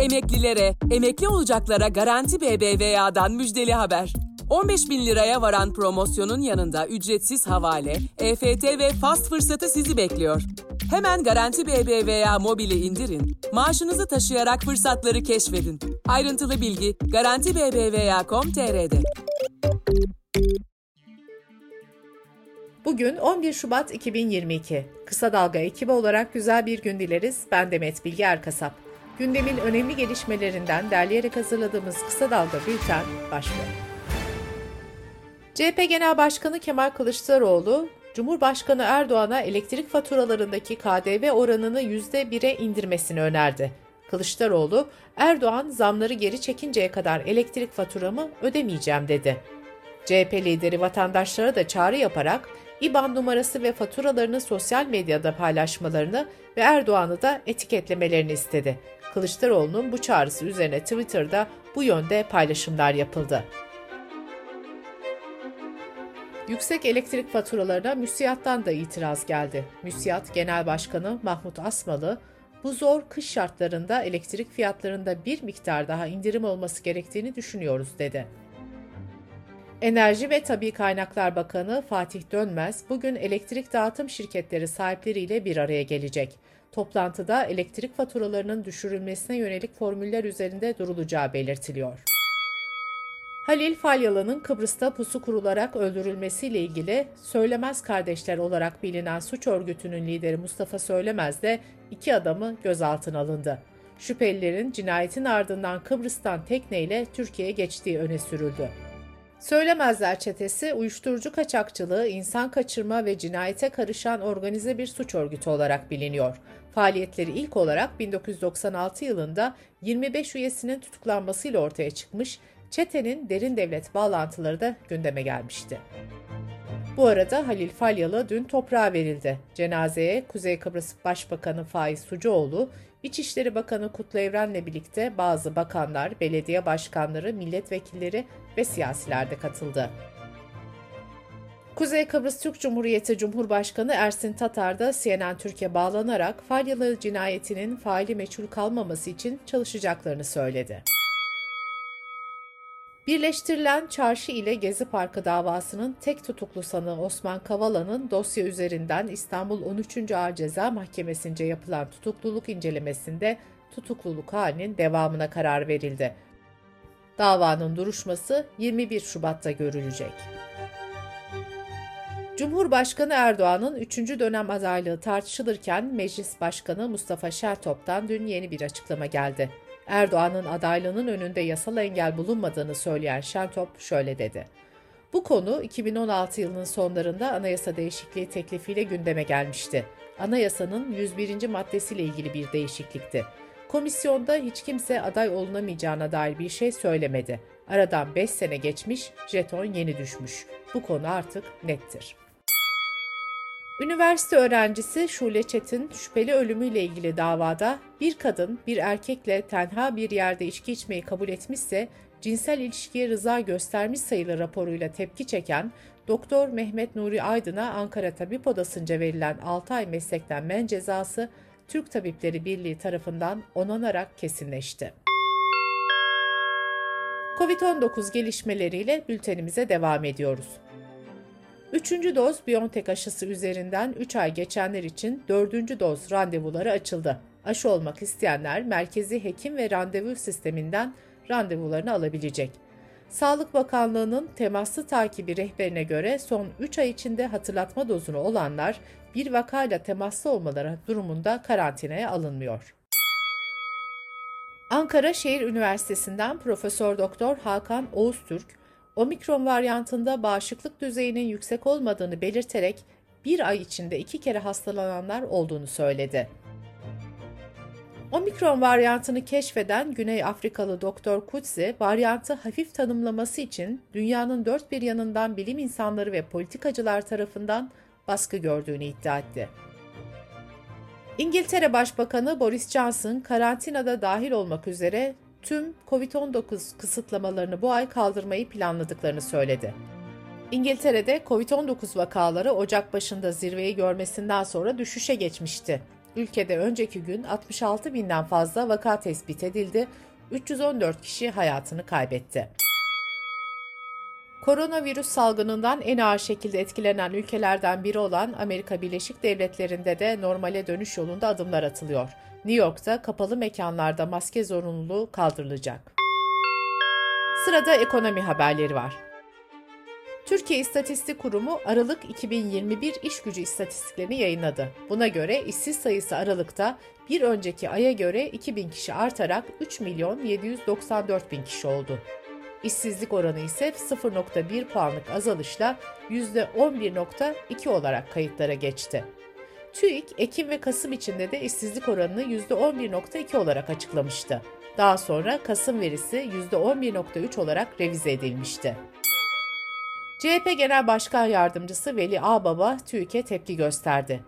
Emeklilere, emekli olacaklara Garanti BBVA'dan müjdeli haber. 15 bin liraya varan promosyonun yanında ücretsiz havale, EFT ve fast fırsatı sizi bekliyor. Hemen Garanti BBVA mobili indirin, maaşınızı taşıyarak fırsatları keşfedin. Ayrıntılı bilgi garantibbva.com.tr'de. Bugün 11 Şubat 2022. Kısa Dalga ekibi olarak güzel bir gün dileriz. Ben Demet Bilge Erkasap. Gündemin önemli gelişmelerinden derleyerek hazırladığımız Kısa Dalga Bülten başlıyor. CHP Genel Başkanı Kemal Kılıçdaroğlu, Cumhurbaşkanı Erdoğan'a elektrik faturalarındaki KDV oranını %1'e indirmesini önerdi. Kılıçdaroğlu, Erdoğan zamları geri çekinceye kadar elektrik faturamı ödemeyeceğim dedi. CHP lideri vatandaşlara da çağrı yaparak İBAN numarası ve faturalarını sosyal medyada paylaşmalarını ve Erdoğan'ı da etiketlemelerini istedi. Kılıçdaroğlu'nun bu çağrısı üzerine Twitter'da bu yönde paylaşımlar yapıldı. Yüksek elektrik faturalarına müsiyattan da itiraz geldi. Müsiyat Genel Başkanı Mahmut Asmalı, bu zor kış şartlarında elektrik fiyatlarında bir miktar daha indirim olması gerektiğini düşünüyoruz dedi. Enerji ve Tabi Kaynaklar Bakanı Fatih Dönmez bugün elektrik dağıtım şirketleri sahipleriyle bir araya gelecek. Toplantıda elektrik faturalarının düşürülmesine yönelik formüller üzerinde durulacağı belirtiliyor. Halil Falyalı'nın Kıbrıs'ta pusu kurularak öldürülmesiyle ilgili Söylemez Kardeşler olarak bilinen suç örgütünün lideri Mustafa Söylemez de iki adamı gözaltına alındı. Şüphelilerin cinayetin ardından Kıbrıs'tan tekneyle Türkiye'ye geçtiği öne sürüldü. Söylemezler çetesi uyuşturucu kaçakçılığı, insan kaçırma ve cinayete karışan organize bir suç örgütü olarak biliniyor. Faaliyetleri ilk olarak 1996 yılında 25 üyesinin tutuklanmasıyla ortaya çıkmış, çetenin derin devlet bağlantıları da gündeme gelmişti. Bu arada Halil Falyalı dün toprağa verildi. Cenazeye Kuzey Kıbrıs Başbakanı Faiz Sucuoğlu, İçişleri Bakanı Kutlu Evren'le birlikte bazı bakanlar, belediye başkanları, milletvekilleri ve siyasiler de katıldı. Kuzey Kıbrıs Türk Cumhuriyeti Cumhurbaşkanı Ersin Tatar da CNN Türkiye bağlanarak Falyalı cinayetinin faili meçhul kalmaması için çalışacaklarını söyledi. Birleştirilen Çarşı ile Gezi Parkı davasının tek tutuklu sanığı Osman Kavala'nın dosya üzerinden İstanbul 13. Ağır Ceza Mahkemesi'nce yapılan tutukluluk incelemesinde tutukluluk halinin devamına karar verildi. Davanın duruşması 21 Şubat'ta görülecek. Cumhurbaşkanı Erdoğan'ın 3. dönem adaylığı tartışılırken Meclis Başkanı Mustafa Şertop'tan dün yeni bir açıklama geldi. Erdoğan'ın adaylığının önünde yasal engel bulunmadığını söyleyen Şentop şöyle dedi. Bu konu 2016 yılının sonlarında anayasa değişikliği teklifiyle gündeme gelmişti. Anayasanın 101. maddesiyle ilgili bir değişiklikti. Komisyonda hiç kimse aday olunamayacağına dair bir şey söylemedi. Aradan 5 sene geçmiş, jeton yeni düşmüş. Bu konu artık nettir. Üniversite öğrencisi Şule Çetin şüpheli ölümüyle ilgili davada bir kadın bir erkekle tenha bir yerde içki içmeyi kabul etmişse cinsel ilişkiye rıza göstermiş sayılı raporuyla tepki çeken Doktor Mehmet Nuri Aydın'a Ankara Tabip Odası'nca verilen 6 ay meslekten men cezası Türk Tabipleri Birliği tarafından onanarak kesinleşti. Covid-19 gelişmeleriyle bültenimize devam ediyoruz. Üçüncü doz BioNTech aşısı üzerinden 3 ay geçenler için dördüncü doz randevuları açıldı. Aşı olmak isteyenler merkezi hekim ve randevu sisteminden randevularını alabilecek. Sağlık Bakanlığı'nın temaslı takibi rehberine göre son 3 ay içinde hatırlatma dozunu olanlar bir vakayla temaslı olmaları durumunda karantinaya alınmıyor. Ankara Şehir Üniversitesi'nden Profesör Doktor Hakan Oğuztürk, omikron varyantında bağışıklık düzeyinin yüksek olmadığını belirterek bir ay içinde iki kere hastalananlar olduğunu söyledi. Omikron varyantını keşfeden Güney Afrikalı Doktor Kutsi, varyantı hafif tanımlaması için dünyanın dört bir yanından bilim insanları ve politikacılar tarafından baskı gördüğünü iddia etti. İngiltere Başbakanı Boris Johnson karantinada dahil olmak üzere tüm COVID-19 kısıtlamalarını bu ay kaldırmayı planladıklarını söyledi. İngiltere'de COVID-19 vakaları Ocak başında zirveyi görmesinden sonra düşüşe geçmişti. Ülkede önceki gün 66 binden fazla vaka tespit edildi, 314 kişi hayatını kaybetti. Koronavirüs salgınından en ağır şekilde etkilenen ülkelerden biri olan Amerika Birleşik Devletleri'nde de normale dönüş yolunda adımlar atılıyor. New York'ta kapalı mekanlarda maske zorunluluğu kaldırılacak. Sırada ekonomi haberleri var. Türkiye İstatistik Kurumu Aralık 2021 iş gücü istatistiklerini yayınladı. Buna göre işsiz sayısı Aralık'ta bir önceki aya göre 2000 kişi artarak 3 milyon 794 bin kişi oldu. İşsizlik oranı ise 0.1 puanlık azalışla %11.2 olarak kayıtlara geçti. TÜİK, Ekim ve Kasım içinde de işsizlik oranını %11.2 olarak açıklamıştı. Daha sonra Kasım verisi %11.3 olarak revize edilmişti. CHP Genel Başkan Yardımcısı Veli Ağbaba TÜİK'e tepki gösterdi.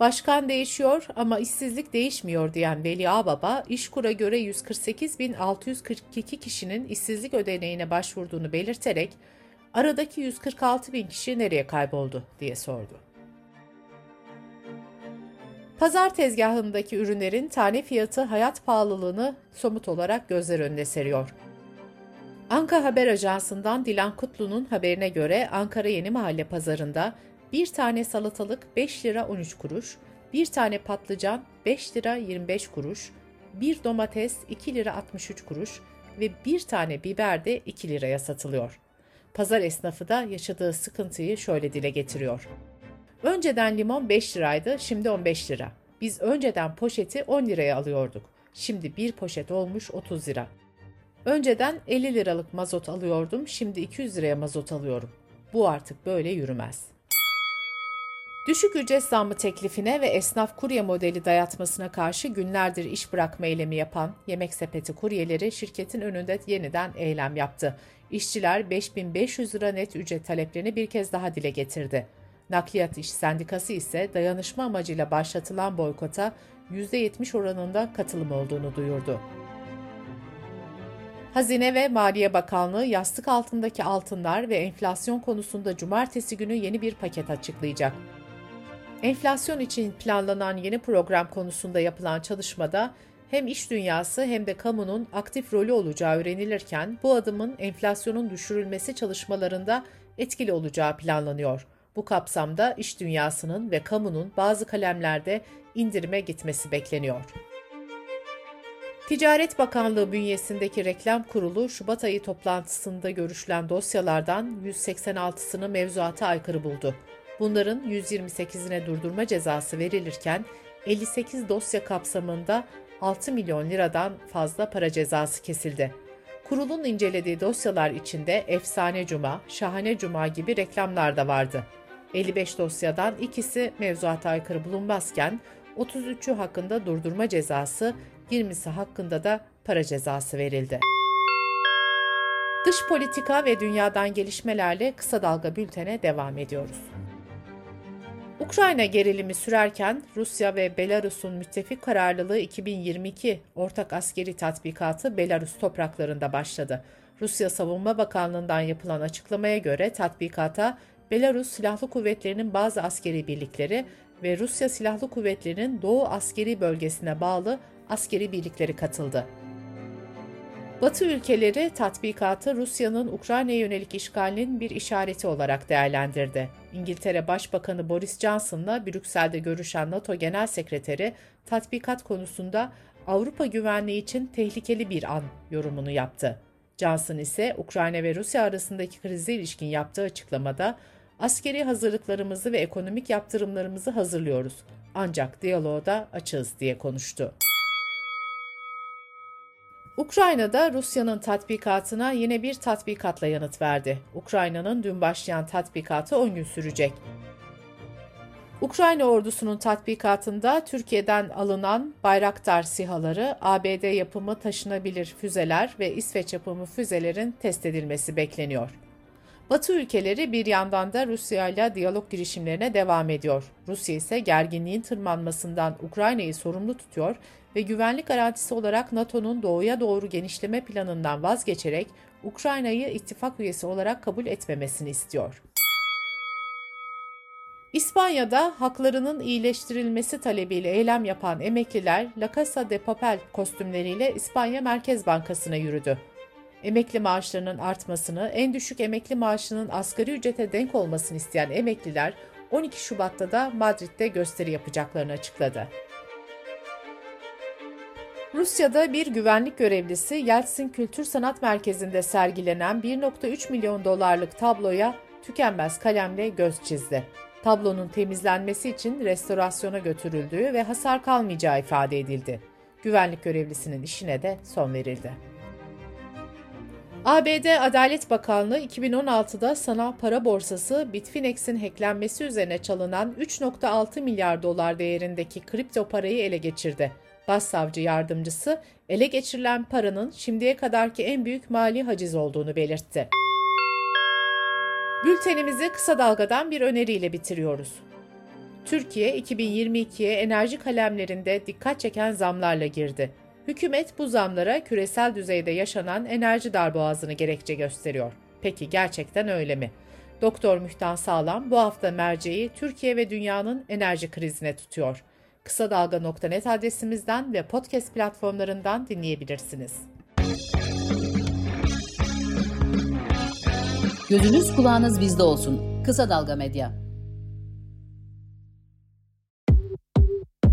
Başkan değişiyor ama işsizlik değişmiyor diyen Veli Ağbaba, İşkur'a göre 148.642 kişinin işsizlik ödeneğine başvurduğunu belirterek, aradaki 146 bin kişi nereye kayboldu diye sordu. Pazar tezgahındaki ürünlerin tane fiyatı hayat pahalılığını somut olarak gözler önüne seriyor. Anka Haber Ajansı'ndan Dilan Kutlu'nun haberine göre Ankara Yeni Mahalle pazarında bir tane salatalık 5 lira 13 kuruş, bir tane patlıcan 5 lira 25 kuruş, bir domates 2 lira 63 kuruş ve bir tane biber de 2 liraya satılıyor. Pazar esnafı da yaşadığı sıkıntıyı şöyle dile getiriyor. Önceden limon 5 liraydı, şimdi 15 lira. Biz önceden poşeti 10 liraya alıyorduk. Şimdi bir poşet olmuş 30 lira. Önceden 50 liralık mazot alıyordum, şimdi 200 liraya mazot alıyorum. Bu artık böyle yürümez. Düşük ücret zammı teklifine ve esnaf kurye modeli dayatmasına karşı günlerdir iş bırakma eylemi yapan Yemek Sepeti kuryeleri şirketin önünde yeniden eylem yaptı. İşçiler 5500 lira net ücret taleplerini bir kez daha dile getirdi. Nakliyat İş Sendikası ise dayanışma amacıyla başlatılan boykota %70 oranında katılım olduğunu duyurdu. Hazine ve Maliye Bakanlığı yastık altındaki altınlar ve enflasyon konusunda cumartesi günü yeni bir paket açıklayacak. Enflasyon için planlanan yeni program konusunda yapılan çalışmada hem iş dünyası hem de kamunun aktif rolü olacağı öğrenilirken bu adımın enflasyonun düşürülmesi çalışmalarında etkili olacağı planlanıyor. Bu kapsamda iş dünyasının ve kamunun bazı kalemlerde indirime gitmesi bekleniyor. Ticaret Bakanlığı bünyesindeki reklam kurulu Şubat ayı toplantısında görüşülen dosyalardan 186'sını mevzuata aykırı buldu. Bunların 128'ine durdurma cezası verilirken 58 dosya kapsamında 6 milyon liradan fazla para cezası kesildi. Kurulun incelediği dosyalar içinde Efsane Cuma, Şahane Cuma gibi reklamlar da vardı. 55 dosyadan ikisi mevzuata aykırı bulunmazken 33'ü hakkında durdurma cezası, 20'si hakkında da para cezası verildi. Dış politika ve dünyadan gelişmelerle kısa dalga bültene devam ediyoruz. Ukrayna gerilimi sürerken Rusya ve Belarus'un müttefik kararlılığı 2022 ortak askeri tatbikatı Belarus topraklarında başladı. Rusya Savunma Bakanlığı'ndan yapılan açıklamaya göre tatbikata Belarus Silahlı Kuvvetleri'nin bazı askeri birlikleri ve Rusya Silahlı Kuvvetleri'nin Doğu Askeri Bölgesi'ne bağlı askeri birlikleri katıldı. Batı ülkeleri tatbikatı Rusya'nın Ukrayna'ya yönelik işgalinin bir işareti olarak değerlendirdi. İngiltere Başbakanı Boris Johnson'la Brüksel'de görüşen NATO Genel Sekreteri tatbikat konusunda Avrupa güvenliği için tehlikeli bir an yorumunu yaptı. Johnson ise Ukrayna ve Rusya arasındaki krize ilişkin yaptığı açıklamada askeri hazırlıklarımızı ve ekonomik yaptırımlarımızı hazırlıyoruz. Ancak diyaloğa da açığız diye konuştu. Ukrayna'da Rusya'nın tatbikatına yine bir tatbikatla yanıt verdi. Ukrayna'nın dün başlayan tatbikatı 10 gün sürecek. Ukrayna ordusunun tatbikatında Türkiye'den alınan Bayraktar sihaları, ABD yapımı taşınabilir füzeler ve İsveç yapımı füzelerin test edilmesi bekleniyor. Batı ülkeleri bir yandan da Rusya ile diyalog girişimlerine devam ediyor. Rusya ise gerginliğin tırmanmasından Ukrayna'yı sorumlu tutuyor ve güvenlik garantisi olarak NATO'nun doğuya doğru genişleme planından vazgeçerek Ukrayna'yı ittifak üyesi olarak kabul etmemesini istiyor. İspanya'da haklarının iyileştirilmesi talebiyle eylem yapan emekliler La Casa de Papel kostümleriyle İspanya Merkez Bankası'na yürüdü. Emekli maaşlarının artmasını, en düşük emekli maaşının asgari ücrete denk olmasını isteyen emekliler 12 Şubat'ta da Madrid'de gösteri yapacaklarını açıkladı. Rusya'da bir güvenlik görevlisi Yeltsin Kültür Sanat Merkezi'nde sergilenen 1.3 milyon dolarlık tabloya tükenmez kalemle göz çizdi. Tablonun temizlenmesi için restorasyona götürüldüğü ve hasar kalmayacağı ifade edildi. Güvenlik görevlisinin işine de son verildi. ABD Adalet Bakanlığı 2016'da sanal para borsası Bitfinex'in hacklenmesi üzerine çalınan 3.6 milyar dolar değerindeki kripto parayı ele geçirdi. Başsavcı yardımcısı ele geçirilen paranın şimdiye kadarki en büyük mali haciz olduğunu belirtti. Bültenimizi kısa dalgadan bir öneriyle bitiriyoruz. Türkiye 2022'ye enerji kalemlerinde dikkat çeken zamlarla girdi. Hükümet bu zamlara küresel düzeyde yaşanan enerji darboğazını gerekçe gösteriyor. Peki gerçekten öyle mi? Doktor Mühtan Sağlam bu hafta merceği Türkiye ve dünyanın enerji krizine tutuyor. Kısa Dalga.net adresimizden ve podcast platformlarından dinleyebilirsiniz. Gözünüz kulağınız bizde olsun. Kısa Dalga Medya.